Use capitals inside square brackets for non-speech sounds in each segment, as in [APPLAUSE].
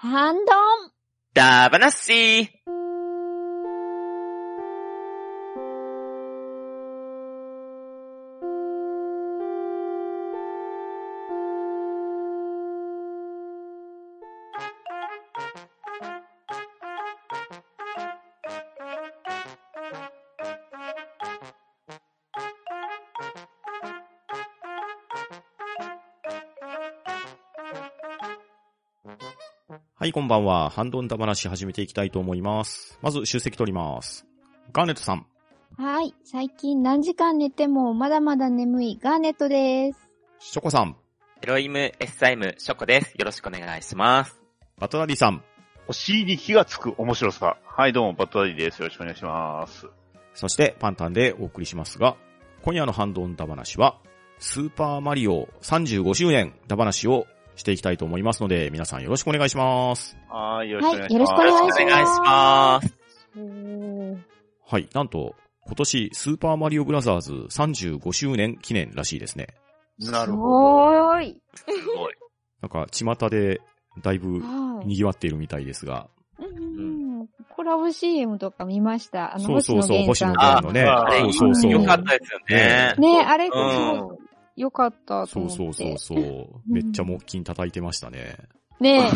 ハンドン。ダーバナッシー。こんばんは。ハンドンダ話始めていきたいと思います。まず、出席取ります。ガーネットさん。はい。最近何時間寝てもまだまだ眠いガーネットです。ショコさん。エロイム S サイムショコです。よろしくお願いします。バットダディさん。お尻に火がつく面白さ。はい、どうも、バットダディです。よろしくお願いします。そして、パンタンでお送りしますが、今夜のハンドンダ話は、スーパーマリオ35周年ダ話をしていきたいと思いますので、皆さんよろしくお願いします。はい、よろしくお願いします。はいよろしくお願いしますはい、なんと、今年、スーパーマリオブラザーズ35周年記念らしいですね。なるすほど。ごーい。すごい。なんか、巷で、だいぶ、はい。賑わっているみたいですが、うんうんコラボ CM とか見ました。あの、そうそうそう、星野源源のねあ、あれ、そうそうそう。よかったですよね。ねあれ、すうんよかったとそう思って。そうそうそう。[LAUGHS] めっちゃ木琴叩いてましたね。ね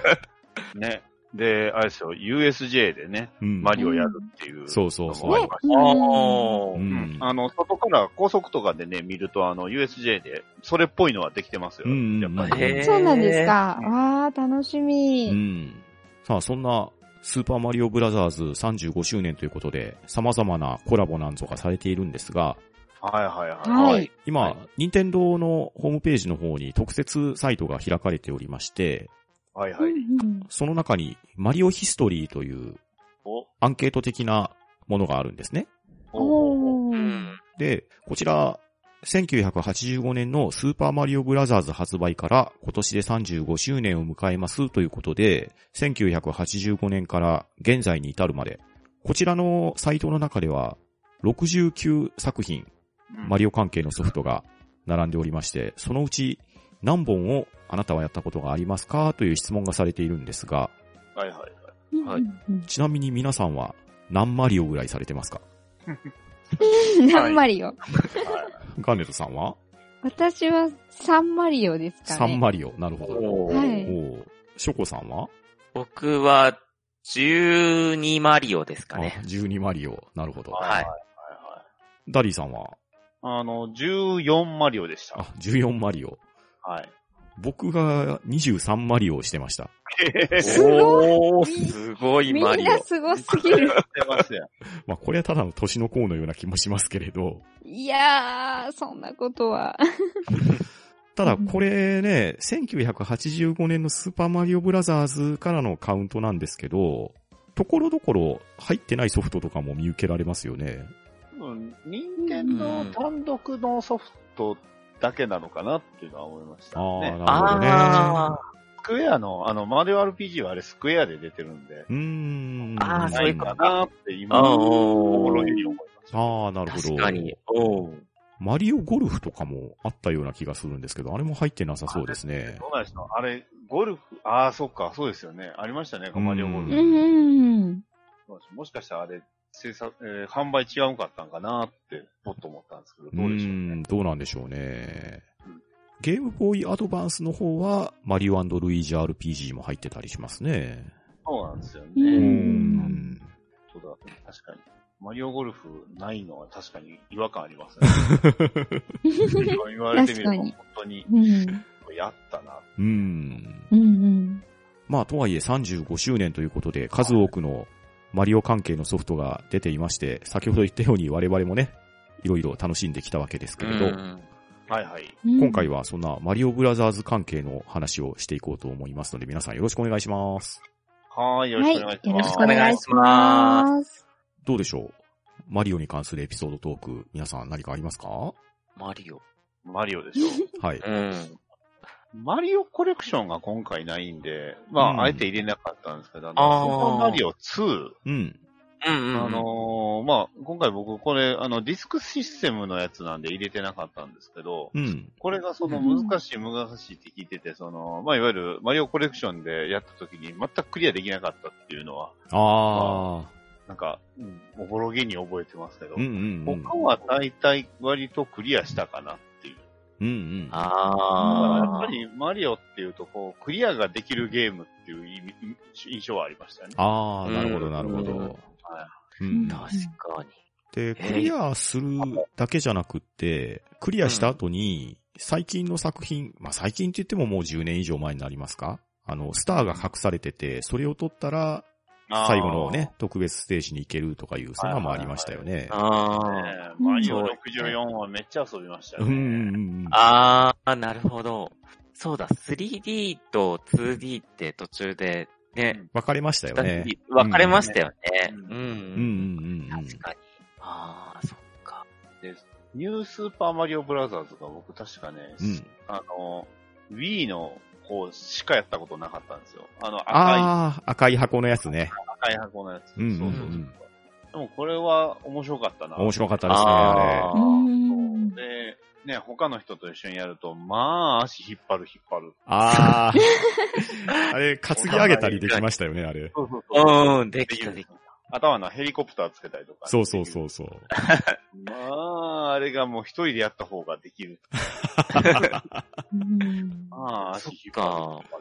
[LAUGHS] ね。で、あれですよ、USJ でね、うん。マリオやるっていう。そうそうそうのもありましたねう。ん。あの、外から高速とかでね、見ると、あの、USJ で、それっぽいのはできてますよ。うんやっぱりそうなんですか。わー、楽しみ。うん。さあ、そんな、スーパーマリオブラザーズ35周年ということで、様々なコラボなんぞがされているんですが、はいはいはい。はい。今、はい任天堂のホームページの方に特設サイトが開かれておりまして、はいはい。うんその中に、マリオヒストリーというお、アンケート的なものがあるんですね。で、こちら、1985年のスーパーマリオブラザーズ発売から今年で35周年を迎えますということで、1985年から現在に至るまで、こちらのサイトの中では69作品、マリオ関係のソフトが並んでおりまして、そのうち何本をあなたはやったことがありますかという質問がされているんですが、はいはいはい。はいうんちなみに皆さんは何マリオぐらいされてますか？う [LAUGHS] ん何マリオ？ガーネットさんは？私は3マリオですかね。?3 マリオ。なるほど。はいショコさんは？僕は、12マリオですかねあ。12マリオ。なるほど。はいはいはい。ダディさんは？あの、14マリオでした。あ、14マリオ。はい。僕が23マリオをしてました。[LAUGHS] すごおー、すごいみマリオ。んなすごすぎる。出ますやん。[LAUGHS] まあ、これはただの年の功のような気もしますけれど。いやー、そんなことは。[LAUGHS] ただ、これね、1985年のスーパーマリオブラザーズからのカウントなんですけど、ところどころ入ってないソフトとかも見受けられますよね。うん、任天堂単独のソフトだけなのかなっていうのは思いましたああ、ね。なるほどね。あスクエアの、あの、マリオ RPG はあれスクエアで出てるんで、うーん。あーないかそういうことなって今、心に思いました。ああ、なるほど。確かに。マリオゴルフとかもあったような気がするんですけど、あれも入ってなさそうですね。どうなんですかあれ、ゴルフ、ああ、そっか、そうですよね。ありましたね、マリオゴルうフ。うんもしかしたらあれ、制作、えー販売違うんかったんかなって、ぽっと思ったんですけど、うどうでしょうーん、ね。どうなんでしょうねうん。ゲームボーイアドバンスの方は、マリオルイージ RPG も入ってたりしますね。そうなんですよね。うんん。そうだ、確かに。マリオゴルフないのは確かに違和感ありますね。[LAUGHS] 今言われてみれば本当にうん。やったな。うん。うんうん。まあ、とはいえ35周年ということで、数多くのマリオ関係のソフトが出ていまして、先ほど言ったように我々もね、いろいろ楽しんできたわけですけれど、うんはいはい。今回はそんなマリオブラザーズ関係の話をしていこうと思いますので、皆さんよろしくお願いします。はーい、よろはい。しくお願いします。よろしくお願いします。どうでしょう？マリオに関するエピソードトーク、皆さん何かありますか？マリオ。マリオでしょ。はい。うん。マリオコレクションが今回ないんで、まあ、うんあえて入れなかったんですけど、あのスーパーマリオ2うん。うんうんうん。あのーまあ、今回僕これ、あの、ディスクシステムのやつなんで入れてなかったんですけど、うん。これがそのうん難しい難しいって聞いてて、その、まあ、いわゆるマリオコレクションでやった時に全くクリアできなかったっていうのは、ああ。なんか、うん、おぼろげに覚えてますけど、うんうんうん。他は大体割とクリアしたかなっう。うんうん。だからあやっぱりマリオっていうと、こう、クリアができるゲームっていう意味印象はありましたよね。ああ、なるほど、なるほうんど。はいうんあ、確かに。で、クリアするだけじゃなくって、クリアした後に、最近の作品、まあ最近って言ってももう10年以上前になりますか？あの、スターが隠されてて、それを取ったら、最後のね、特別ステージに行けるとかいう、そんなのもありましたよね。ああマリオ64はめっちゃ遊びましたよね。うんうんうん。ああ、なるほど。そうだ、3D と 2D って途中でね、分かれましたよね。分かれましたよね。ううんん。うんうんうんうん。確かに。ああ、そっか。ニュースーパーマリオブラザーズが僕確かね、うん。あの、Wii の方しかやったことなかったんですよ。あの赤い、ああ、赤い箱のやつね。赤い箱のやつ。うんうんうんそうそうそう。でもこれは面白かったな。面白かったですね、あれ。で、ね、他の人と一緒にやると、まあ、足引っ張る引っ張る。ああ。[LAUGHS] あれ、担ぎ上げたりできましたよね、あれ。そうそうそう。うん、できたできた。頭のヘリコプターつけたりとか。そうそうそうそう。[LAUGHS] まあ、あれがもう一人でやった方ができる。[LAUGHS] うんまあ、足そっ引っ張る。か。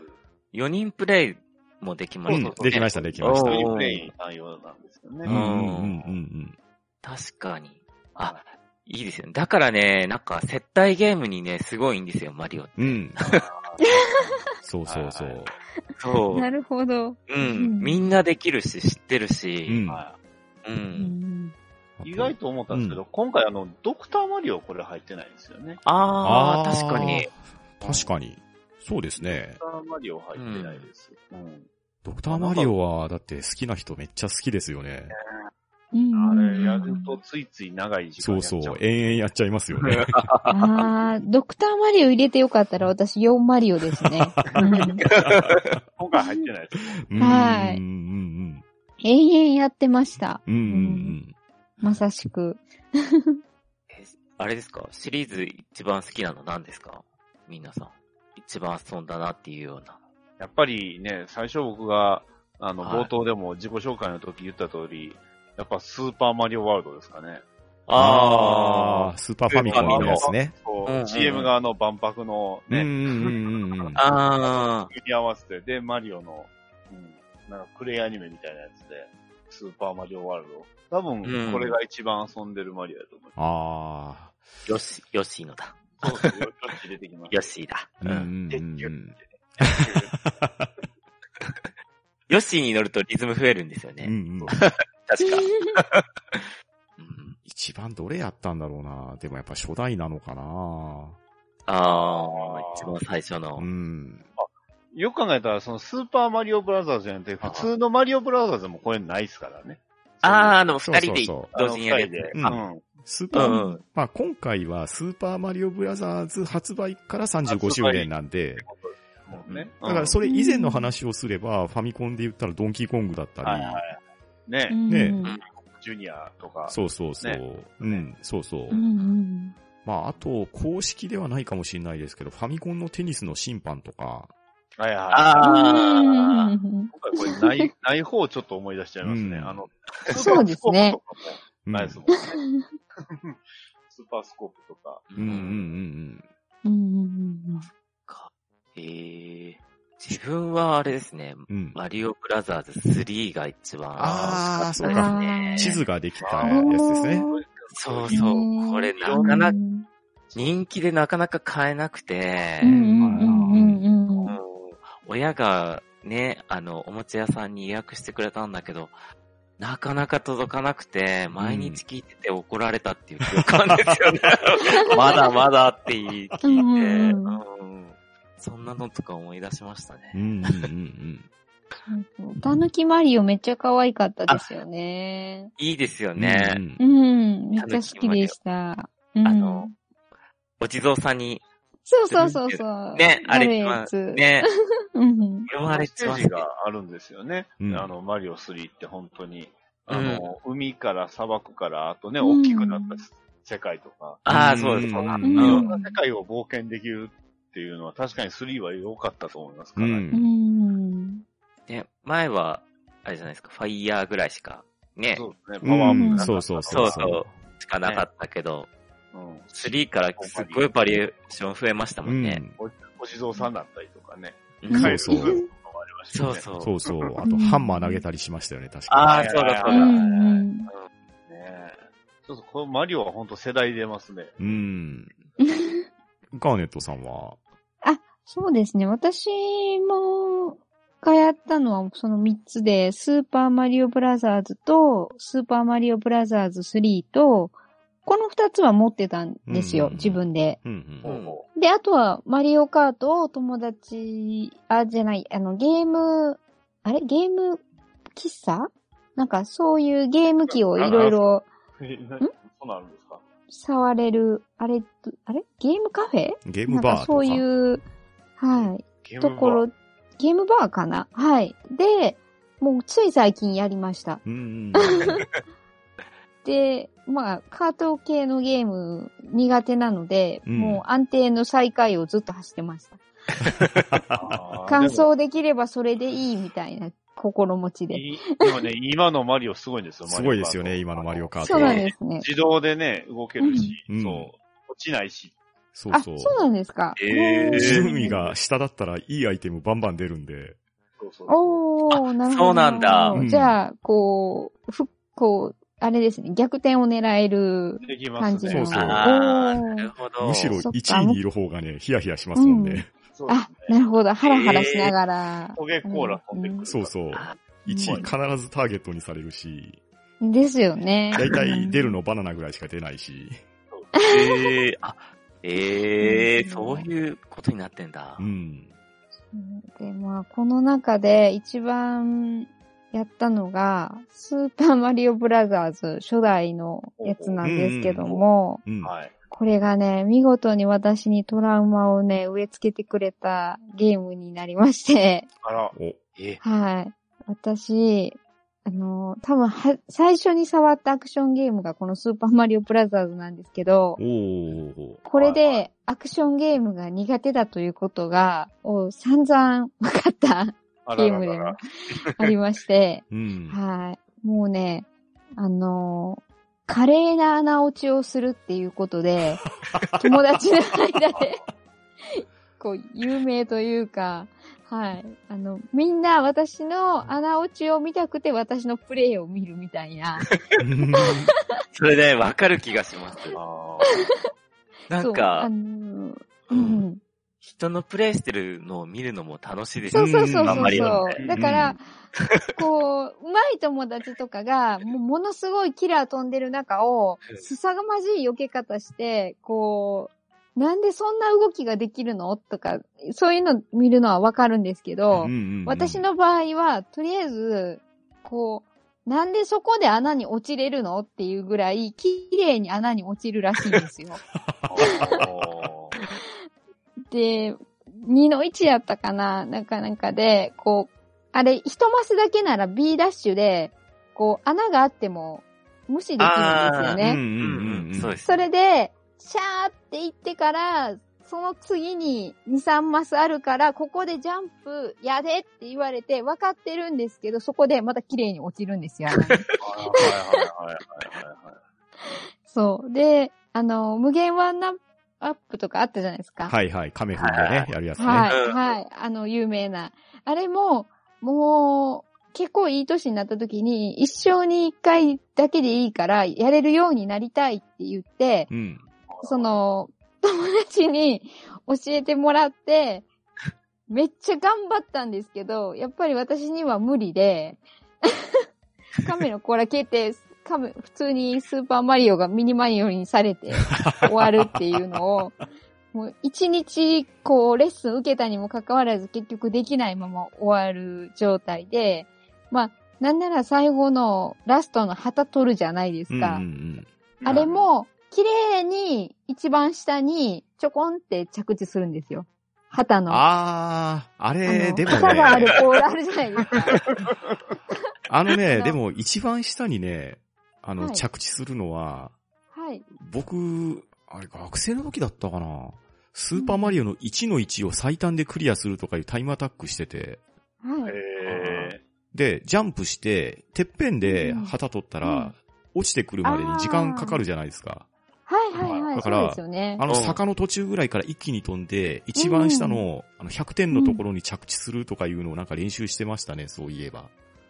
4人プレイもできまうんしたね。、できました、できました。おー一人プレイに対応なんですよね。うんうんうんうん確かに。あ、いいですよね。だからね、なんか接待ゲームにね、すごいんですよ、マリオ。うん。うん。そうそうそう。そう。なるほど。うん。みんなできるし、知ってるうし。う。うんんい意外と思ったんですけど、今回あの、ドクターマリオこれ入ってないんですよね。ああ、確かに。確かに。そうですね。ドクターマリオ入ってないです。うん。ドクターマリオは、だって好きな人めっちゃ好きですよね。うんあれ、やるとついつい長い時間そうやっちゃう。そう。延々やっちゃいますよね。ああ、ドクターマリオ入れてよかったら私4マリオですね。うん今回入ってないです。うんはいうんうん永遠やってました。うん。うんうんまさしく。えあれですか？シリーズ一番好きなの何ですか？皆さん。一番遊んだなっていうような。やっぱりね、最初僕が、あの、はい冒頭でも自己紹介の時言った通り、やっぱスーパーマリオワールドですかね。ああ、スーパーファミコンのやつね。そう、うんうん CM 側の万博のね、うんうんうんうん。[LAUGHS] あ組み合わせて、で、マリオの、うん、なんかクレイアニメみたいなやつで、スーパーマリオワールド。多分、これが一番遊んでるマリオだと思いまああ。ー、よし、よしのだ。す。そうそう、よっち出てきました。[LAUGHS] よしだ。うんうんうんでうん。よしに乗るとリズム増えるんですよね。うんうん [LAUGHS] 確か。[LAUGHS] うん一番どれやったんだろうな。でもやっぱ初代なのかな。ああ、一番最初のう。ん。よく考えたら、そのスーパーマリオブラザーズじゃなくて、普通のマリオブラザーズもこれないっすからね。ああ、あの、二人で同時にやるうんうん。スーパー、うんうんまあ今回はスーパーマリオブラザーズ発売から35周年なんで、ね。だからそれ以前の話をすれば、ファミコンで言ったらドンキーコングだったり、はいはい。ね、ねうんジュニアとか。そうそうそう、ねうん、そうそう。うんうんまああと、公式ではないかもしれないですけど、ファミコンのテニスの審判とか、はいはい。ああ、うん今回これない、[LAUGHS] ない方をちょっと思い出しちゃいますね。うんあの、そうですねスーパースコープとかうんもないですもんね。スーパースコープとか。うんうんうんうんうんか。えー、自分はあれですね、うん。うん。マリオブラザーズ3が一番。あー好そうかきですね地図ができたやつですね。そうそう。これなかなか、人気でなかなか買えなくて、親がね、あの、おもちゃ屋さんに予約してくれたんだけど、なかなか届かなくて、毎日聞いてて怒られたっていう記憶なんですよね。[LAUGHS] まだまだって聞いて、うんそんなのとか思い出しましたね。うんうんうんうん。たぬきマリオめっちゃ可愛かったですよね。いいですようん。ね。うんうん、めっちゃ好きでした。うんあの、お地蔵さんに、そうそうそうそう。ね、あるれ、やつ。ね、[LAUGHS] うん。俺もあれステージがあるんですよね。うんあの、マリオ3って本当に。あの、海から砂漠から、あとね、うん大きくなった世界とか、ああ、そうです。うんそういんろんな世界を冒険できるっていうのは確かに3は良かったと思いますから、う。うんん。ね、前は、あれじゃないですか、ファイヤーぐらいしか、ね、そうですね、うんパワーアップなかったそうそうそうそう、しかなかったけど、うん。3からすっごいバリエーション増えましたもうんね。ん。お星蔵さんだったりとかね。うんそうそう回復のもありましたよねそうそう。そうそう。あと、ハンマー投げたりしましたよね、確かああ、そうだそううだ。ん。ねえ。そうそう、このマリオは本当世代出ますね。に。うん。[LAUGHS] ガーネットさんは、そうですね。私も、がやったのはその3つで、スーパーマリオブラザーズと、スーパーマリオブラザーズ3と、この2つは持ってたんですよ、うん自分で。うんううん。んで、あとは、マリオカートを友達、あ、じゃない、あの、ゲーム、あれ？ゲーム喫茶？なんか、そういうゲーム機をいろいろそうなるんですか？触れる、あれ、あれ？ゲームカフェ？ゲームバーとか。なんかそういう、はい、ゲームバーところ、ゲームバーかな？はい。で、もうつい最近やりました。うん。[LAUGHS] で、まあ、カート系のゲーム苦手なので、うんもう安定の最下位をずっと走ってました。完走できればそれでいいみたいな心持ちで。でもいでもね、今のマリオすごいんですよ、[LAUGHS] すごいですよね、今のマリオカート。そうなんですね。自動でね、動けるし、うんそう、落ちないし。あ、そうそう。そうなんですか。えー順位が下だったらいいアイテムバンバン出るんで。そうそうおー、なるほど。そうなんだうんじゃあ、こう、ふ、こう、あれですね、逆転を狙えるできますね。感じの。そうそうなるほど。むしろそっか1位にいる方がね、ヒヤヒヤしますもんね。そうですあ、なるほど。ハラハラしながら。トゲコーラ飛んでくる。そうそう。あ1位必ずターゲットにされるし、ですよね。だいたい出るのバナナぐらいしか出ないし。ええあ、ええうんそういうことになってんだう。ん。で、まあ、この中で一番やったのが、スーパーマリオブラザーズ初代のやつなんですけども、うん。はい。これがね、見事に私にトラウマをね、植え付けてくれたゲームになりまして、あら、お、えはい。私、あの、多分は、最初に触ったアクションゲームがこのスーパーマリオブラザーズなんですけど。これでアクションゲームが苦手だということが、を散々分かったあゲームでもありまして、うん。はい。もうね、あのー華麗な穴落ちをするっていうことで、[LAUGHS] 友達の間で、こう、有名というか、はい。あの、みんな私の穴落ちを見たくて私のプレイを見るみたいな。それでわかる気がします。あそうあなんか、のーうん。人のプレイしてるのを見るのも楽しいですそうそうそうそうそう。だから、こう、上手い友達とかが、もうものすごいキラー飛んでる中をうん、すさがまじい避け方して、こう、なんでそんな動きができるの？とか、そういうの見るのはわかるんですけど、私、の場合は、とりあえず、こう、なんでそこで穴に落ちれるの？っていうぐらい、綺麗に穴に落ちるらしいんですよ。あ。[LAUGHS] で、2の1やったかな？なんかなんかで、こう、あれ、一マスだけなら B ダッシュで、こう、穴があっても無視できるんですよね。うんうんうんうん。それで、シャーって言ってから、その次に2、3マスあるから、ここでジャンプやでって言われて、分かってるんですけど、そこでまた綺麗に落ちるんですよ。そう。で、あの、無限ワンナップとかあったじゃないですか。はいはい、カメフンでね、やるやつね。はい、はい。あの、有名な。あれも、もう、結構いい年になった時に、一生に一回だけでいいから、やれるようになりたいって言って、その、友達に教えてもらって、めっちゃ頑張ったんですけど、やっぱり私には無理で、[LAUGHS] カメの甲羅消えて、カメ、普通にスーパーマリオがミニマリオにされて終わるっていうのを、もう一日こうレッスン受けたにもかかわらず結局できないまま終わる状態で、まあ、なんなら最後のラストの旗取るじゃないですか。うんうんあれも、綺麗に一番下にちょこんって着地するんですよ。旗の。あー、ああれ、のでも旗があるね、ポールあるじゃないですか。[LAUGHS] あのね、なでも一番下にね、あの、はい着地するのは、はい。僕、あれ学生の時だったかな。スーパーマリオの1の1を最短でクリアするとかいうタイムアタックしてて、はい。えで、ジャンプして、てっぺんでうん旗取ったらうん、落ちてくるまでに時間かかるじゃないですか。はいはいはい。だからね。あのうん坂の途中ぐらいから一気に飛んで、一番下のあの100点のところに着地するとかいうのをなんか練習してましたね、そういえば。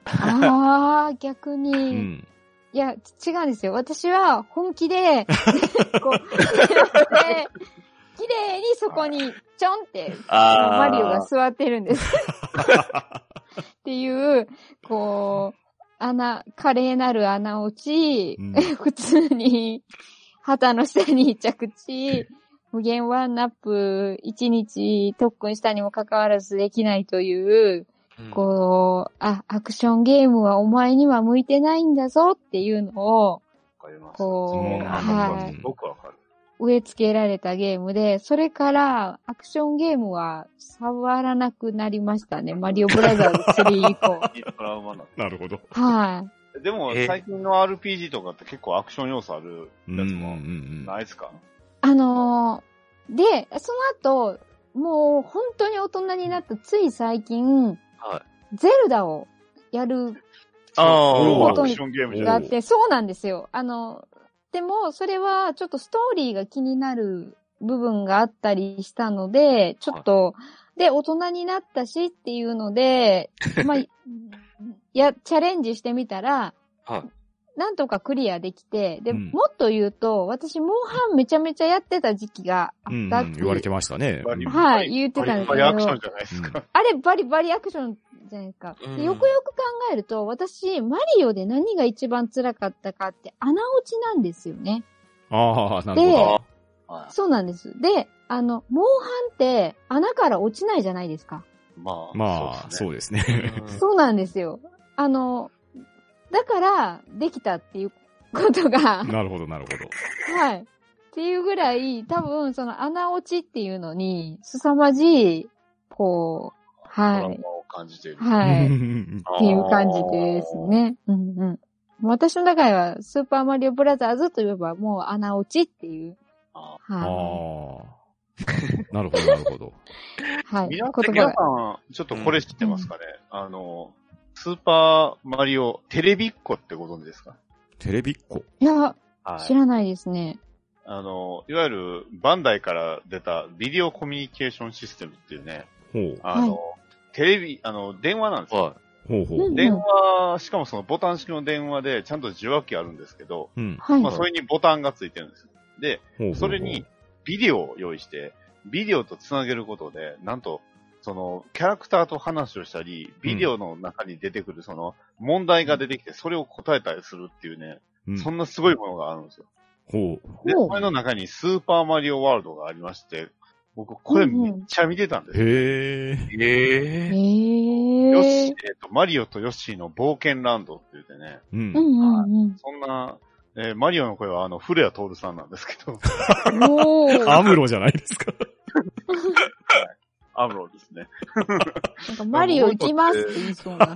ああ、逆に。うん。いや、違うんですよ。私は本気で、[LAUGHS] こう、で綺麗にそこにちょんって、マリオが座ってるんです。っていう、こう、[LAUGHS] 穴、華麗なる穴落ち、うん [LAUGHS] 普通に旗の下に着地、無限ワンナップ1日特訓したにもかかわらずできないという、うんこう、あ、アクションゲームはお前には向いてないんだぞっていうのを。こううんはい。植え付けられたゲームで、それからアクションゲームは触らなくなりましたね。マリオブラザーズ3以降。[LAUGHS] ななるほど。はでも、え最近の RPG とかって結構アクション要素あるやつもんないですか？い。あのーで、その後、もう本当に大人になったつい最近、はい。ゼルダをやるあーアクションゲームじゃないがあって、そうなんですよ。あの、でも、それはちょっとストーリーが気になる部分があったりしたので、ちょっと、で、大人になったしっていうので、[LAUGHS] まあ、や、チャレンジしてみたら、はい。なんとかクリアできて、で、うんもっと言うと、私、モンハンめちゃめちゃやってた時期があうん、ったっていう、言われてましたね。はい言ってたんですけどバリバリアクションじゃないですか。あれバリバリアクションじゃないですか。うんでよくよく考えると、私、マリオで何が一番辛かったかって穴落ちなんですよね。ああ、なるでほはそうなんです。で、あの、モンハンって穴から落ちないじゃないですか。い。まあ、ど。まあ、そそうですね。うんそうなんですよ。あの、だから、できたっていうことが、[LAUGHS] なるほど、なるほど。はい。っていうぐらい、多分、その穴落ちっていうのに、凄まじい、こう、トはい。感じている。はい。っうんていう感じですね。うんうん。私の中では、スーパーマリオブラザーズといえば、もう穴落ちっていう。ああはあ。[LAUGHS] なるほど、なるほど。い。はい。皆言皆葉が。さん、ちょっとこれ知ってますかね、あの、スーパーマリオテレビっ子ってご存知ですか？テレビっ子？いや、は知らないですね。あの、いわゆるバンダイから出たビデオコミュニケーションシステムっていうね、ほう。あの、テレビ、あの、電話なんですよ。はほうほう。うん電話、しかもそのボタン式の電話でちゃんと受話器あるんですけど、うん。はい。まあそれにボタンがついてるんですよ。で、ほうほうそれに、ビデオを用意して、ビデオとつなげることで、なんと、その、キャラクターと話をしたり、ビデオの中に出てくるその、問題が出てきて、それを答えたりするっていうね、うんそんなすごいものがあるんですよ。ほう。で、ほうそれの中にスーパーマリオワールドがありまして、僕、これめっちゃ見てたんですよ。へえ。い。えへえ。よし、ー。えっ、と、マリオとヨッシーの冒険ランドって言ってね、うんう。んうんうん。そんな、えーマリオの声はあの、古谷徹さんなんですけど。アムロじゃないですか。[LAUGHS] アムロですね。なんかマリオ行きますって言いそうな。[LAUGHS]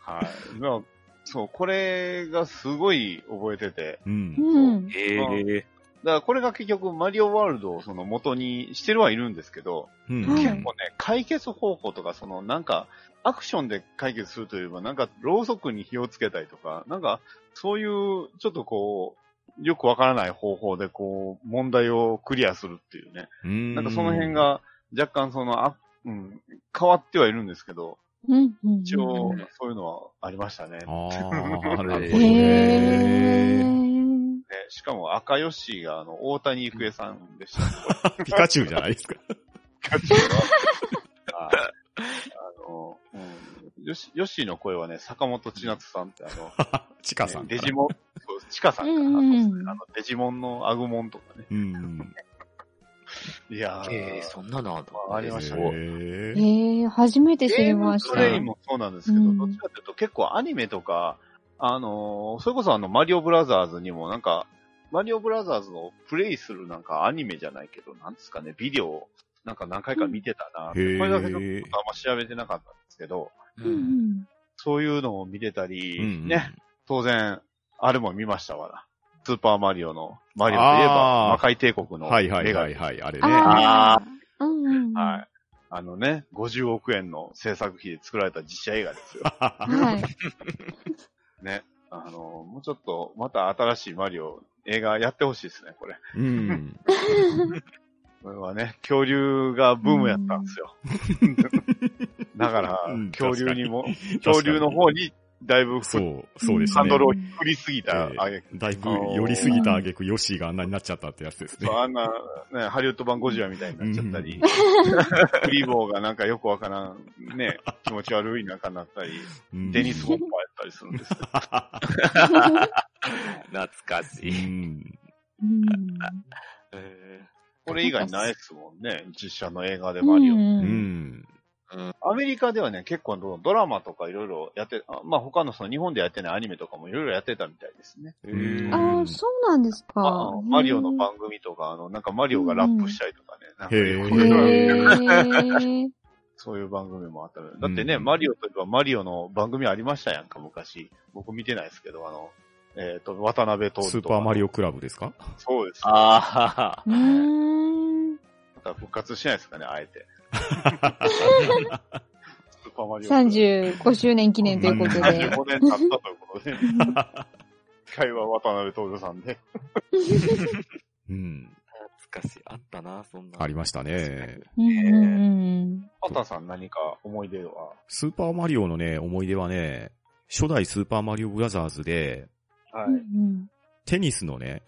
はい。まあそう、これがすごい覚えてて、うん。うん。ええ。だからこれが結局マリオワールドをその元にしてるはいるんですけど、うん。はい結構ね、解決方法とかそのなんか、アクションで解決するというよりは、なんか、ろうそくに火をつけたりとか、なんか、そういう、ちょっとこう、よくわからない方法で、こう、問題をクリアするっていうね。うん。なんかその辺が、若干その、あ、うん、変わってはいるんですけど、うんうん。一応、そういうのはありましたね。あ [LAUGHS] あ、なるほどへね。ー。ねしかも赤ヨッシーが、あの、大谷育恵さんでした。[LAUGHS] ピカチュウじゃないですか。ピカチュウが [LAUGHS] はいあの、うん、ヨシヨッシーの声はね、坂本千夏さんってあの、[LAUGHS] チカさんかな。デジモン、そう、チカさんかな、うあの、デジモンのアグモンとかね。うん。[LAUGHS] いやー、ええ、そんなのあったありましたへねえ。えー、初めて知りました。ゲームプレイもそうなんですけど、うんどっちかというと結構アニメとか、あのーそれこそあの、マリオブラザーズにもなんか、マリオブラザーズをプレイするなんかアニメじゃないけど、なんですかね、ビデオ、なんか何回か見てたなこれだけちょっとあんま調べてなかったんですけど、う。うんん。そういうのを見てたり、うんうんね、当然、あれも見ましたわな。スーパーマリオの、マリオといえば、魔界帝国のはいはいはいい。はい、あれね。ああ。うんうん。はい。あのね、50億円の制作費で作られた実写映画ですよ。[LAUGHS] はい。[LAUGHS] ね。あの、もうちょっと、また新しいマリオ、映画やってほしいですね、これ。うん。[LAUGHS] これはね、恐竜がブームやったんですよ。だからうん、恐竜にも、恐竜の方に、だいぶふそう、そうでしたねハンド。ルを振りすぎたええあげだいぶ寄りすぎた挙句、ヨッシーがあんなになっちゃったってやつですねそう。あんな、ね、ハリウッド版ゴジラみたいになっちゃったり、クリボーがなんかよくわからん、ね、気持ち悪いなんかなったり、うんデニス・ホッパーやったりするんですよ。[LAUGHS] 懐かしうい。ん。うん。[LAUGHS] えこれ以外ないですもんね、[LAUGHS] 実写の映画でマリオ。ううん。ん。アメリカではね、結構ドラマとかいろいろやって、あまあ他のその日本でやってないアニメとかもいろいろやってたみたいですね。うんああ、そうなんですか。マリオの番組とか、あの、なんかマリオがラップしたりとかね、なんかへえ。[LAUGHS] そういう番組もあったのだってね、うんマリオといえばマリオの番組ありましたやんか、昔。僕見てないですけど、あの、えっ、と、渡辺徹と。スーパーマリオ。オクラブですか？そうです。ああ、うーん。また復活しないですかね、あえて。[LAUGHS] スーパーマリオ。35周年記念ということで。35年経ったということで。[LAUGHS] 機会は渡辺徹さんで。[LAUGHS] うん。懐かしい。あったな、そんな。ありましたね。うん。パタさん何か思い出は？スーパーマリオのね、思い出はね、初代スーパーマリオブラザーズで、はうんうんテニスのね、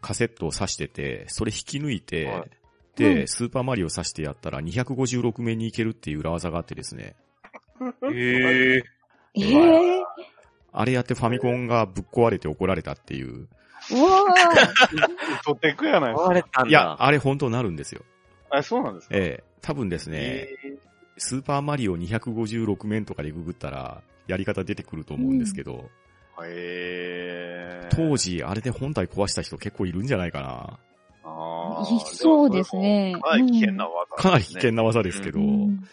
カセットを挿してて、それ引き抜いて、はい。で、うん。スーパーマリオ挿してやったら256面に行けるっていう裏技があってですね。ええええあれやってファミコンがぶっ壊れて怒られたっていう。うわ取っていくやないです壊れか。たんだ。いや、あれ本当なるんですよ。あ、そうなんですか。ええ。多分ですね、えスーパーマリオ256面とかでググったら、やり方出てくると思うんですけど、ー、えー、当時あれで本体壊した人結構いるんじゃないかな。あーいそうですね。かなり危険な技、かなり危険な技ですけど、うん。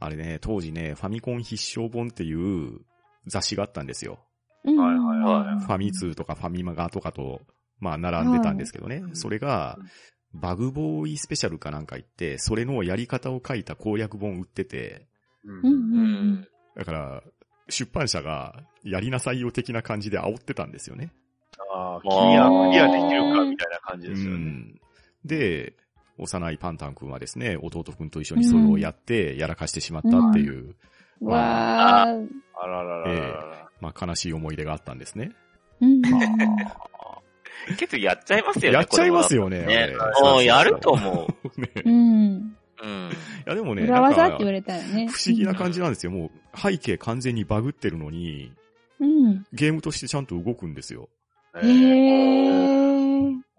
あれね、当時ね、ファミコン必勝本っていう雑誌があったんですよ。うん。はいはいはい。ファミ通とかファミマガとかと、まあ、並んでたんですけどね。はいそれが、バグボーイスペシャルかなんか言って、それのやり方を書いた攻略本売ってて、うん。だから、出版社が、やりなさいよ的な感じで煽ってたんですよね。ああ、君はクリアできるかみたいな感じうですよね。ん。で、幼いパンタン君はですね、弟君と一緒にそれをやって、やらかしてしまったっていう、うん。わあ。あらららららら。まあ、悲しい思い出があったんですね。うん結構やっちゃいますよね。やっちゃいますよよね。ね。もうやると思う。[LAUGHS] ねうん。うん。いや、でもね、裏なんか技って言われたよね。不思議な感じなんですよ。もう、背景完全にバグってるのに、うん。ゲームとしてちゃんと動くんですよ。へえ。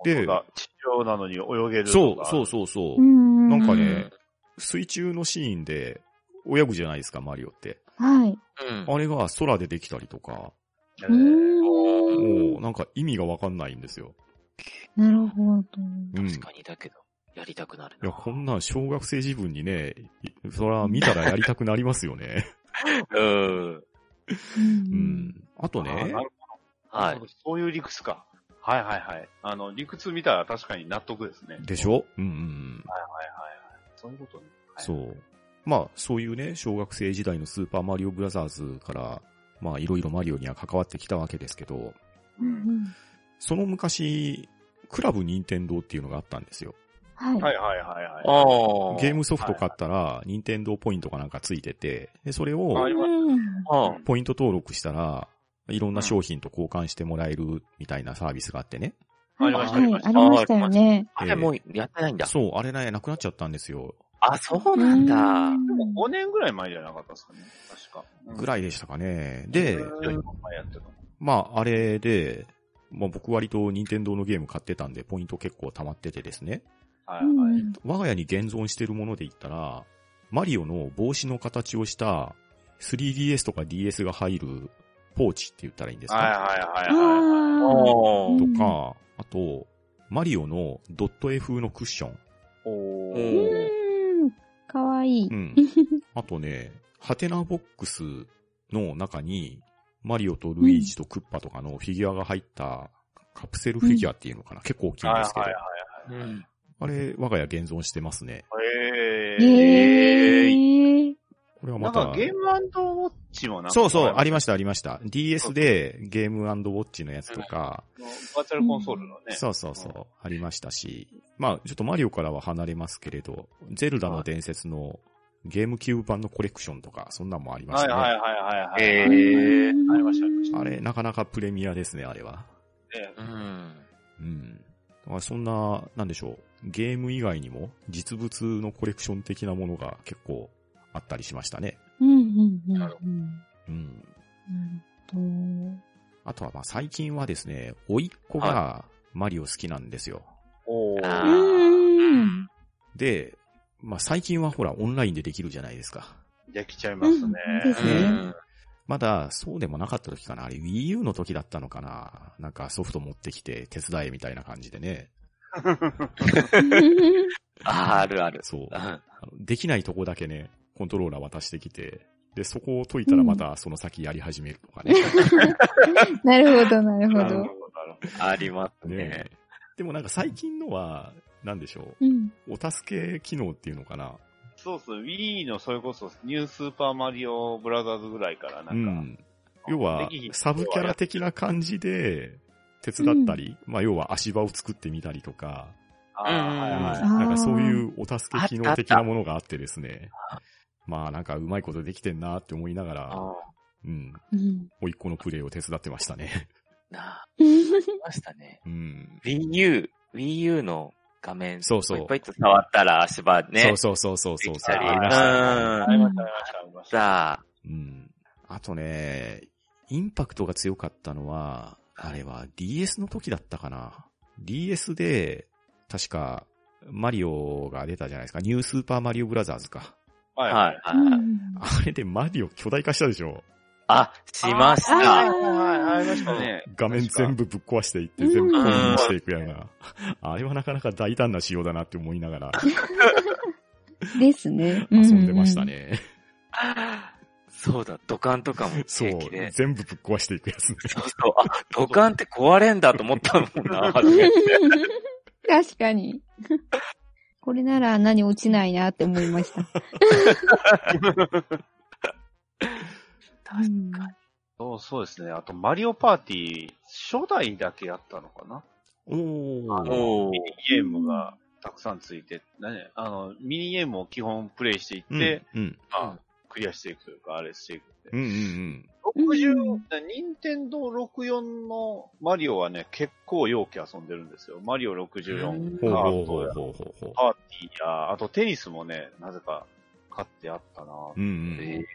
でで、地上なのに泳げるそう、とか。そうそうそうう。ん。なんかねうん、水中のシーンで泳ぐじゃないですか、マリオって。はい。うん。あれが空でできたりとか、えうーん。もうなんか意味がわかんないんですよ。なるほど。確かにだけど、やりたくなるや、な。こんなん小学生自分にね、いそら見たらやりたくなりますよね。[LAUGHS] うん。ううんん。あとねあーなる、ほどはい。そういう理屈か。はいはいはい。あの、理屈見たら確かに納得ですね。でしょ？うんうんうん。はいはいはいはい。そういうことね。はいそう。まあ、そういうね、小学生時代のスーパーマリオブラザーズから、まあ、いろいろマリオには関わってきたわけですけど、うんその昔、クラブ任天堂っていうのがあったんですよ。はい。はいはいはいはい。ああ。ゲームソフト買ったら、任天堂ポイントかなんかついてて、で、それをポイント登録したら、いろんな商品と交換してもらえるみたいなサービスがあってね。はい、ありましたはいありましたよね。あれもうやってないんだ。そう、あれね、なくなっちゃったんですよ。あ、そうなんだ。でも5年ぐらい前じゃなかったですかね。確か。ぐらいでしたかね。で。まあ、あれで、まあ僕割と任天堂のゲーム買ってたんで、ポイント結構溜まっててですね。はいはい。我が家に現存してるもので言ったら、マリオの帽子の形をした 3DS とか DS が入るポーチって言ったらいいんですか、はいはいはいはい。とか、あと、マリオのドット絵風のクッション。おうーかわいい。うん。あとね、ハテナボックスの中に、マリオとルイージとクッパとかのフィギュアが入ったカプセルフィギュアっていうのかな、結構大きいんですけど。はいはいはいうん。あれ、我が家現存してますね。ええー。ー。なこれはまた。んかゲームウォッチもなんか。そうそう、ありりました、ありました。DS でゲームウォッチのやつとか、バーチャルコンソールのね。そうそうそう、ありましたし、まあ、ちょっとマリオからは離れますけれど、ゼルダの伝説のゲームキューブ版のコレクションとか、そんなんもありましたね。はいはいはいはいはい。えー。ありましたありましたあれ、なかなかプレミアですね、あれは。ねうん。うん。だからそんな、なんでしょう、ゲーム以外にも実物のコレクション的なものが結構あったりしましたね。うん、うん、うん。なるうんうん。なるあとはまあ最近はですね、甥っ子がマリオ好きなんですよ。で、まあ最近はほらオンラインでできるじゃないですか。できちゃいますね。うですねん。まだそうでもなかった時かな。あれ Wii U の時だったのかな。なんかソフト持ってきて手伝えみたいな感じでね。あるある。そう。できないとこだけね、コントローラー渡してきて、で、そこを解いたらまたその先やり始めるとかね。[LAUGHS] なるほど、なるほど。なるほどなるほありますねね。でもなんか最近のは、なんでしょうん。う。お助け機能っていうのかな。どそうそう、Wii のそれこそニュースーパーマリオブラザーズぐらいからなんか、うん。要はサブキャラ的な感じで、手伝ったり、まあ要は足場を作ってみたりとか、なんかそういうお助け機能的なものがあってですね。まあなんかうまいことできてんなって思いながら、あうん。うん。甥っ子のプレイを手伝ってましたね。ーなあ、ましたね。うん。Wii U、Wii U の画面、そうそういっぱいと触ったら足場ね。そうそうそうそうそうそう。ありました、ありました、ありました。さあ、うん。あとね、インパクトが強かったのは、あれは DS の時だったかな。DS で、確か、マリオが出たじゃないですか。ニュースーパーマリオブラザーズか。はいはい。あれでマリオ巨大化したでしょあ、しましあた。はいはいはい、ありましたね。画面全部ぶっ壊していって、うん全部コンにしていくような。あれはなかなか大胆な仕様だなって思いながら [LAUGHS] ですね。遊んでました。ね。[LAUGHS] そうだ、土管とかもそう平気で。。全部ぶっ壊していくやつね。そうそう。あ、土管って壊れんだと思ったもんな、[LAUGHS] 初めて。確かに。これなら何落ちないなって思いました。うんそうそうですね。あと、マリオパーティー、初代だけやったのかな？おー。おーミニゲームがたくさんついて、何？あの、ミニゲームを基本プレイしていって、うん、うん。まあ、クリアしていくというか、あれしていくって。うん、うん、60、うん任天堂64のマリオはね、結構容器遊んでるんですよ。マリオ64うん。カートや。パーティーや、あとテニスもね、なぜか買ってあったな。うん、うん。え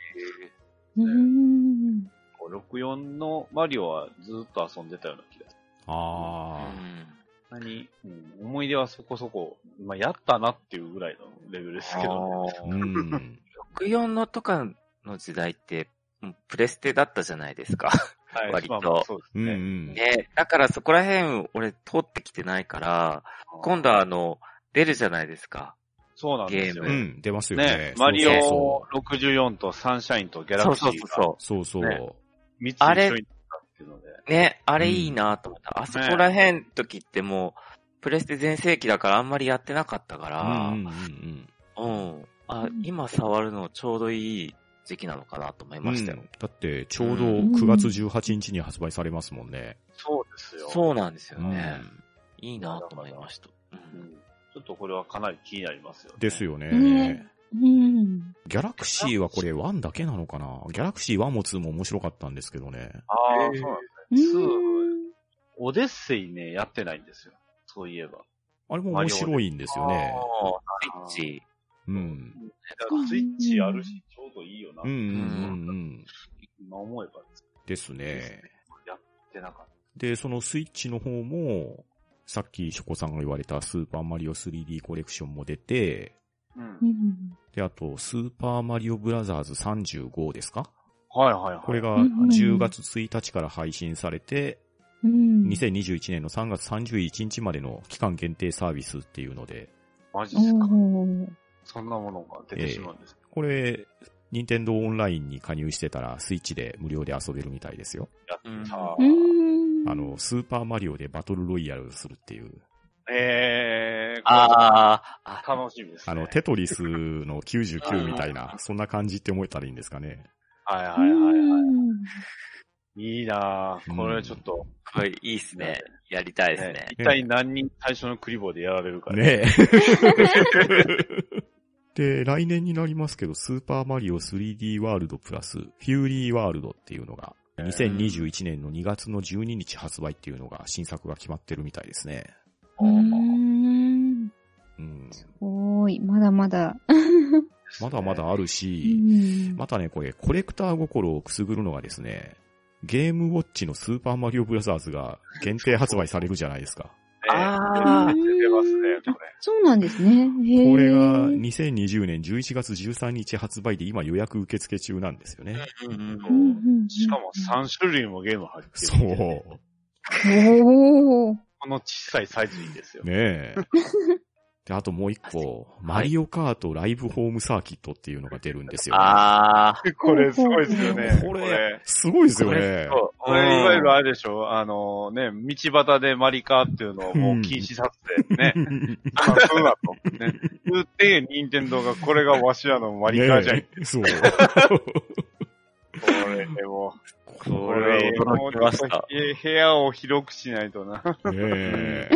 うん。64のマリオはずっと遊んでたような気がする。あー何、うん、思い出はそこそこ、まあ、やったなっていうぐらいのレベルですけどね。ー。うん。64のとかの時代って、プレステだったじゃないですか。はい割とまあまあそうですうん、うね。ん。ね、だからそこら辺俺通ってきてないから、今度はあの、出るじゃないですか。そうなんですよ。ゲームうん、出ますよねね。、マリオ64とサンシャインとギャラクシーがそうそうそそうそう。ね3つ一緒になったっていうので。う。ね、あれいいなと思った。あそこら辺の時ってもう、プレステ全盛期だからあんまりやってなかったかうん、ら、うん、うんうん。あう、ん今触るのちょうどいい時期なのかなと思いうん。ましたよ。うんだって、ちょうど9月18日に発売されますもんね。そうですよ。そうなんですようん。ね。いいなと思いました。ううんん。ちょっとこれはかなり気になりますよ、ね。ですよね。ねうん。ギャラクシーはこれ1だけなのかな？ギャラクシー1も2も面白かったんですけどね。ああ、そうなんうですね。2、んオデッセイね、やってないんですよ。そういえば。あれも面白いんですよね。あースイッチ。うん。だからスイッチあるし、ちょうどいいよな。うん、うん、うん、うん。今思えばですね。やってなかっで、そのスイッチの方も、さっきショコさんが言われたスーパーマリオ 3D コレクションも出て、た。うんう。んで、あと、スーパーマリオブラザーズ35ですか？はいはいはい。これがうん10月1日から配信されて、うん。2021年の3月31日までの期間限定サービスっていうので、マジっすか？そんなものが出てしまうんです。これ、任天堂オンラインに加入してたら、スイッチで無料で遊べるみたいですよ。やったうー。ん。あの、スーパーマリオでバトルロイヤルするっていう、えー、ああ、あ、楽しみですね。あの、テトリスの99みたいな、そんな感じって思えたらいいんですかね。はいはいはいはい。いいなぁ。これちょっと、これいいっすね。やりたいですね。一体何人最初のクリボーでやられるか。ねえ。[LAUGHS] で、来年になりますけど、スーパーマリオ 3D ワールドプラス、フューリーワールドっていうのが、2021年の2月の12日発売っていうのが、新作が決まってるみたいですね。うん。うん。おーい、まだまだ。[LAUGHS] まだまだあるうし、んまたね、これ、コレクター心をくすぐるのがですね、ゲームウォッチのスーパーマリオブラザーズが限定発売されるじゃないですか。あー出てますね、これ。そうなんですね。これが2020年11月13日発売で今予約受付中なんですよね。うんうんうんうんうんしかも3種類もゲーム入ってる。そう。この小さいサイズいいですよ。ねえ。[LAUGHS] で、あともう一個、マリオカートライブホームサーキットっていうのが出るんですよ、ね。ああ、[LAUGHS] これすごいですよね。これこれ、すごいですよね。そうこれいわゆるあれでしょあのね、道端でマリカーっていうのをもう禁止させてね。まあ、そうだと。ね。言って、任天堂がこれがわしらのマリカーじゃん。ねえそう。これでも、これ驚きました。え部屋を広くしないとな。ねえ。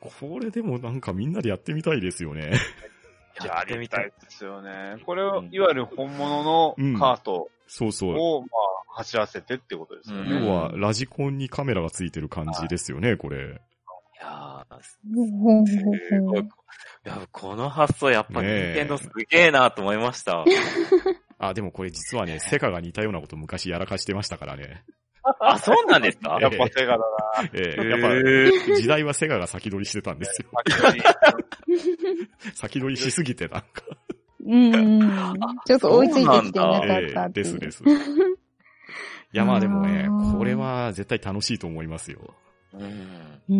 これでもなんかみんなでやってみたいですよね。[LAUGHS] やってみたい。ですよね。これを、いわゆる本物のカートそうそう。を、まあ、走らせてってことですようんね。要は、ラジコンにカメラがついてる感じですよね、これ。いやーすごい [LAUGHS] いや、この発想やっぱねえ任天堂すげえなと思いました。[LAUGHS] あ、でもこれ実はね、セガが似たようなこと昔やらかしてましたからね。あ、そうなんですか？やっぱセガだな。ええへえやっぱ、時代はセガが先取りしてたんですよ。先取り [LAUGHS] しすぎてなんか。うんうん。ちょっと追いついてきてなかえったっていう。えですです。いや、まあでもねこれは絶対楽しいと思いますよ。うん。う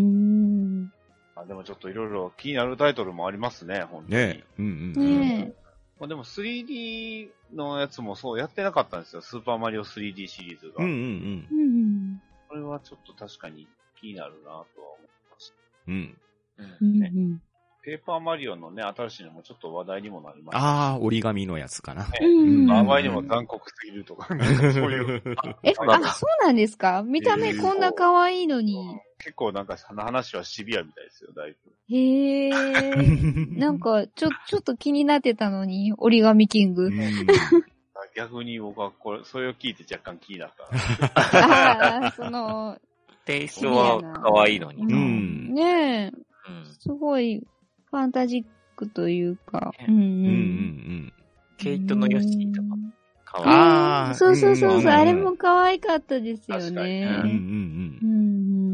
ん。あでもちょっといろいろ気になるタイトルもありますね、本当に。ねうんうんうん。ねまあ、でも 3D のやつもそうやってなかったんですよ。スーパーマリオ 3D シリーズが。うんうんえ。うん。これはちょっと確かに気になるなとは思います。うん。うん。うんうん。ペーパーマリオのね、新しいのもちょっと話題にもなりました。ああ、折り紙のやつかな。うんあまりにも残酷すぎるとか、なんかそういう。え、あ、そうなんですか？見た目こんな可愛いのに。結構なんかその話はシビアみたいですよ、だいぶ。へー。[LAUGHS] なんか、ちょ、ちょっと気になってたのに、折り紙キングう。ん逆に僕はこれ、それを聞いて若干気になった。ああ、その、[LAUGHS] テイストは可愛いのに。ううんん。ねえ、うん。すごい、ファンタジックというか。ねうんう。うんうんんケイトのヨッシーとか可愛い。あーうんそうそうそうそう、うんあれも可愛かったですよね。うん。うんうんうんう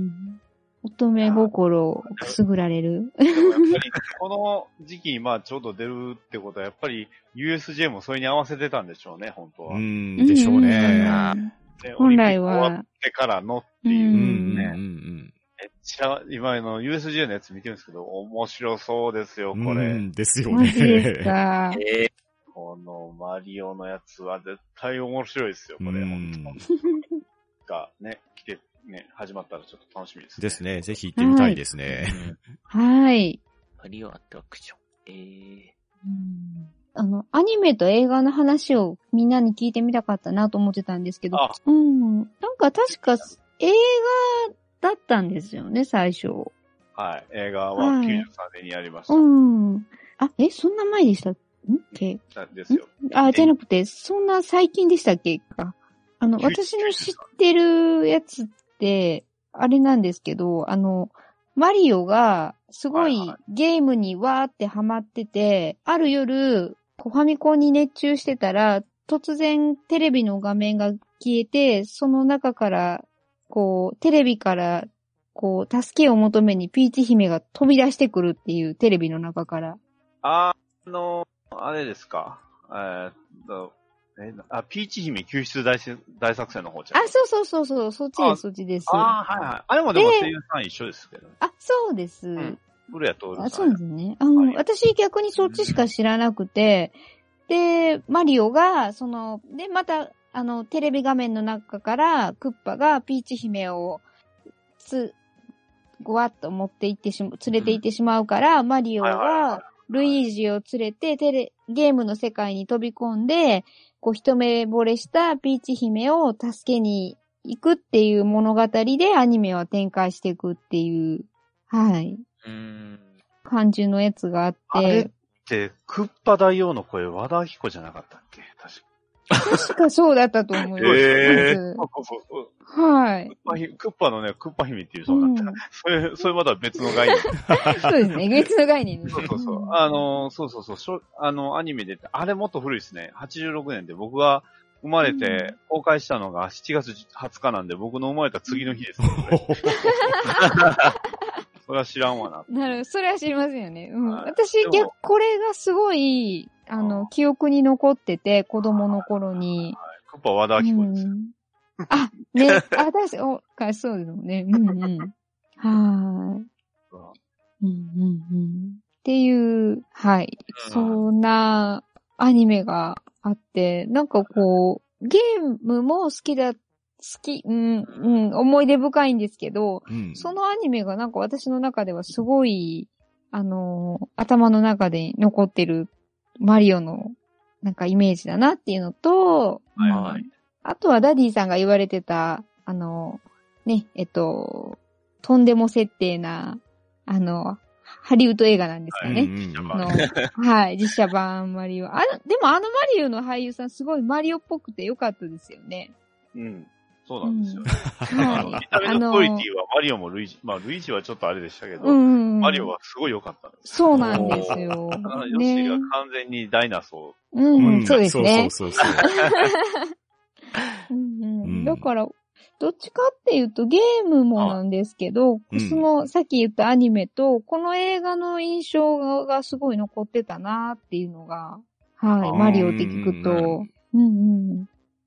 ん。乙女心をくすぐられる。やっぱり、この時期にまあちょうど出るってことは、やっぱり USJ もそれに合わせてたんでしょうね、本当は。うん。うんでしょうね。で本来オリンピック終わはっ、てからのっていうう。うんうんうんめっちゃ、今の USJ のやつ見てるんですけど、面白そうですよ、うん。これ。うんですよマジですね。か。[LAUGHS] えこのマリオのやつは絶対面白いですよ、これ。うん本当がね、来て、ね、始まったらちょっと楽しみです、ね。ですね。ぜひ行ってみたいですね。はい。マリオアトラクション。えうんあの、アニメと映画の話をみんなに聞いてみたかったなと思ってたんですけどあ、うん。なんか確か映画だったんですよね、最初。はい。映画ははい93年にやりました。うん。あ、え、そんな前でした？っけですよ。あ、じゃなくて、そんな最近でしたっけか？あの、90私の知ってるやつって、あれなんですけど、あの、マリオが、すごいはいはゲームにわーってハマってて、ある夜、ファミコンに熱中してたら、突然テレビの画面が消えて、その中から、こう、テレビから、こう、助けを求めにピーチ姫が飛び出してくるっていうテレビの中から。あの、あれですか。えーっと、えあ、ピーチ姫救出大せ大作戦の方じゃん。あ、そうそうそうそう、そっちあです、そっちです。あーはいはい。あれもでも声優さん一緒ですけど。あ、そうです。ん古谷徹あ、さんやそうですね。あの、私逆にそっちしか知らなくて、で、マリオが、その、で、また、あの、テレビ画面の中から、クッパがピーチ姫を、つ、ごわっと持って行ってしま、連れて行ってしまうから、マリオが、ルイージを連れて、テレ、ゲームの世界に飛び込んで、こう、一目惚れしたピーチ姫を助けに行くっていう物語でアニメは展開していくっていう、はい。うーん。感じのやつがあっあれて、で、クッパ大王の声、和田アキ子じゃなかったっけ？確かそうだったと思います。へまずそうそうそうはいクッ。パひクッパのね、クッパ姫っていうそううんだった。それ、それまた別の概念。[LAUGHS] そうですね。別の概念です。そうそうそう。あの、そうそうそうしょ。あの、アニメで、あれもっと古いですね。86年で僕が生まれて公開したのが7月20日なんで、僕の生まれた次の日です、ね。[LAUGHS] それは知らんわな。なる。それは知りませんよね。うん。はい私でも逆、これがすごい、あの、記憶に残ってて、子供の頃に。クッパ和田アキ子です。うん [LAUGHS] あ、ね、あ、確か、お、かそうですもんね。うんうん。[LAUGHS] はーい。うんうんうん。っていう、はい。うんそんなアニメがあって、なんかこう、ゲームも好きだ、好き、うん、うん、思い出深いんですけど、うんそのアニメがなんか私の中ではすごい、あのー頭の中で残ってるマリオのなんかイメージだなっていうのと、はいあとはダディさんが言われてた、あのーね、えっと、とんでも設定な、あの、ハリウッド映画なんですかね。はい、実写版マリオ。あの、でもあのマリオの俳優さんすごいマリオっぽくて良かったですよね。うん。そうなんですよ。はい。見た目のクオリティはマリオもルイージ、まあルイージはちょっとあれでしたけど、うん。マリオはすごい良かったんです。そうなんですよ。ヨッシーがね。完全にダイナソうん、うん、そうですね。そうそうそう [LAUGHS] うんうんうんだから、どっちかっていうとゲームもなんですけど、うんその、さっき言ったアニメと、この映画の印象がすごい残ってたなっていうのが、はい、あーマリオって聞くと、うんうん。ー。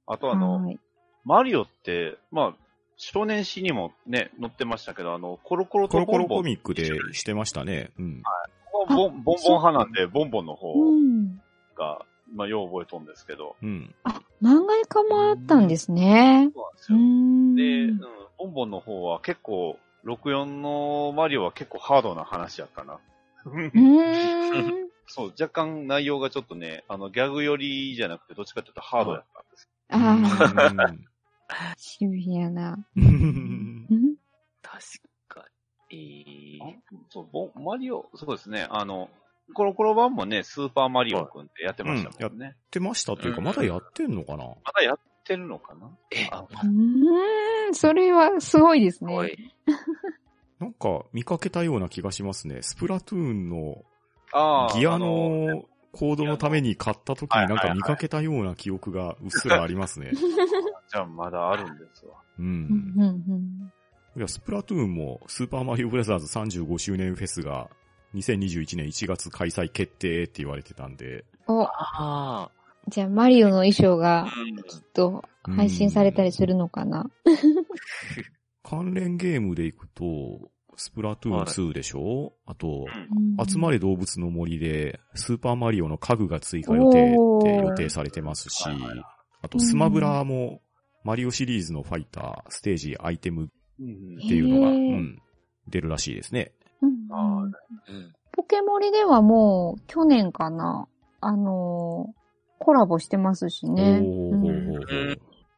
あとあの、はい。マリオって、まあ、少年誌にもね、載ってましたけど、あの、コロコロコロコロとボンボンコミックでしてましたね。うん。ボンボンボンボン派なんで、ボンボンの方うん。が、まあ、よう覚えとんですけど、うん。あ、漫画化もあったんですね。そうなんですよ。で、うんうん、ボンボンの方は結構、64のマリオは結構ハードな話やったな。うーん。[LAUGHS] そう、若干内容がちょっとね、あの、ギャグ寄りじゃなくて、どっちかっていうとハードやったんです。ああ、渋いやな。うんうん？確かに。あそう、ボンマリオ、そうですね、あの、コロコロ版もね、スーパーマリオくんってやってましたもんね。やってましたというか、まだやってんのかな？まだやってるのかな？え、あうーん、それはすごいですね。[LAUGHS] なんか見かけたような気がしますね。スプラトゥーンのギアあのコードのために買った時になんか見かけたような記憶がうっすらありますね。[LAUGHS] じゃあまだあるんですわ。う。うんんうんうんいや、スプラトゥーンもスーパーマリオブラザーズ35周年フェスが2021年1月開催決定って言われてたんで、お、あじゃあマリオの衣装があ。きっと配信されたりするのかな。[LAUGHS] 関連ゲームでいくと、スプラトゥーン2でしょ、あと、集まれ。れ動物の森で、スーパーマリオの家具が追加予定って予定されてますしはいはい、あとスマブラも、マリオシリーズのファイター、ステージ、アイテムっうんていうのが、うん、出るらしいですね。うん。ポケモリではもう去年かな、あのーコラボしてますしね。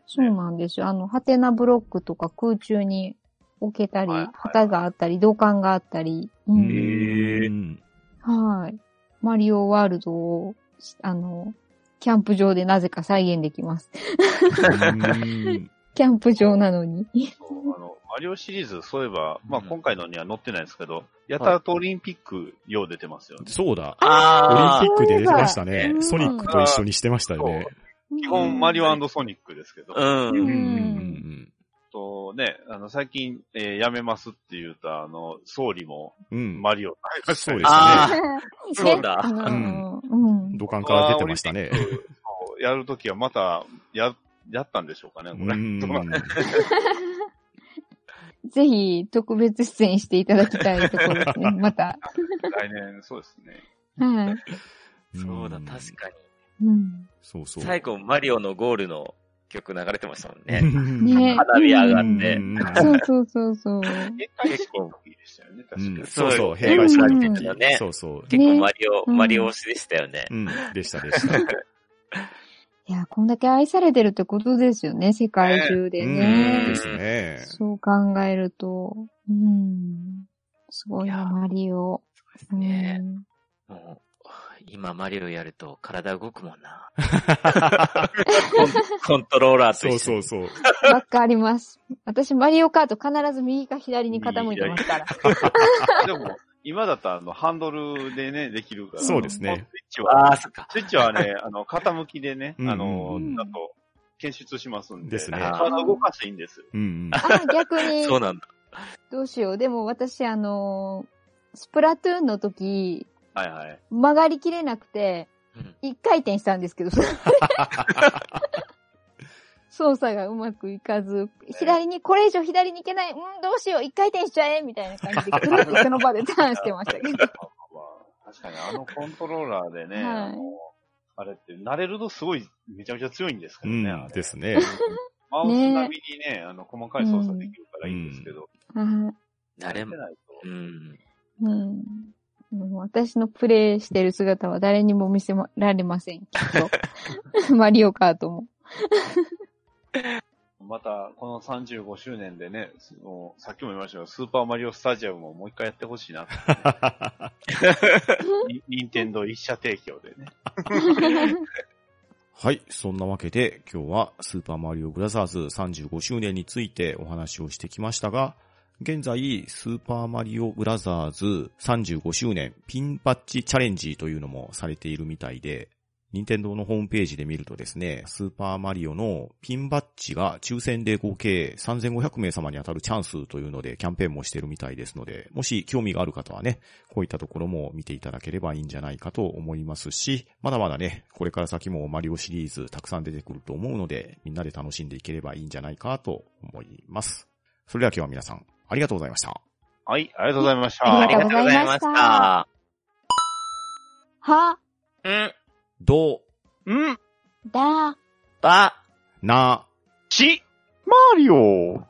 そうなんですよ。あの、ハテナブロックとか空中に置けたり、はいはい旗があったり、土管があったり。ううんんへんはい。マリオワールドを、あの、キャンプ場でなぜか再現できます。うん [LAUGHS] キャンプ場なのに。そうあの、マリオシリーズ、そういえば、まあうん今回のには載ってないですけど、やたらとオリンピック、よう出てますよね。そうだ。オリンあピックで出てましたねソニックと一緒にしてましたよね。基本、マリオソニックですけど。あ。う。うんうんんうんとね、あの、最近、えーやめますって言った、あの、総理も、うんうん。マリオそうですあね。[LAUGHS] そうだあのうん。土管から出てましたね。やるときはまた、や、やったんでしょうかね、これ。うん [LAUGHS] ぜひ特別出演していただきたいところですね。[LAUGHS] また。来年、そうですね。はい。そうだ、ん確かうん。そうそう。に。最後、マリオのゴールの曲流れてましたもんね。ね花火上がって。うんそうそうそうそう。閉会式の時でしたよね、確かうんに。そうそう、うん閉会式のうん時ねそうそう。結構マリオ、うんマリオ推しでしたよね。うん、でしたでした。いや、こんだけ愛されてるってことですよね、世界中でうんでね。すね。そう考えると。うん。すごいな、マリオ。ですね。今マリオやると体動くもんな。コ [LAUGHS] ンコントローラーとそう一緒に。そうそう。わかります。私、マリオカート必ず右か左に傾いてますから。[LAUGHS] でも、今だったらあの、ハンドルでね、できるから。そうですねスイッチは、ああ、そっか。スイッチはね、[LAUGHS] あの、傾きでね、うんあのうん、だと、検出しますんで。ですね体動かしていいんです。うんうん。あ、逆に、そうなんだ。どうしよう。でも私、あのースプラトゥーンの時、はいはい。曲がりきれなくて、うん一回転したんですけど、[LAUGHS] 操作がうまくいかず、左に、これ以上左に行けない、うん、どうしよう、一回転しちゃえみたいな感じで、[LAUGHS] くるっとその場でターンしてましたけど。[LAUGHS] まあ確かにあのコントローラーでね、はいあの、あれって慣れるとすごいめちゃめちゃ強いんですけうどね。あん、れですね。マウス並みにね、あの、細かい操作できるからいいんですけど。は慣れ。ないと。うん。いうん私のプレイしてる姿は誰にも見せられません、きっと。マリオカートも。[LAUGHS] また、この35周年でね、そのさっきも言いましたが、スーパーマリオスタジアムをもう一回やってほしいな。に任天堂一社提供でね。[LAUGHS] はい。そんなわけで、今日はスーパーマリオブラザーズ35周年についてお話をしてきましたが、現在、スーパーマリオブラザーズ35周年ピンバッジチャレンジというのもされているみたいで、任天堂のホームページで見るとですね、スーパーマリオのピンバッジが抽選で合計3500名様に当たるチャンスというのでキャンペーンもしてるみたいですので、もし興味がある方はね、こういったところも見ていただければいいんじゃないかと思いますし、まだまだね、これから先もマリオシリーズたくさん出てくると思うので、みんなで楽しんでいければいいんじゃないかと思います。それでは今日は皆さん、ありがとうございました。はい、ありがとうございました。あありがとうございましありがとうございまた。は、うん？ど、う？ん？だ、ば、な、ち、マリオ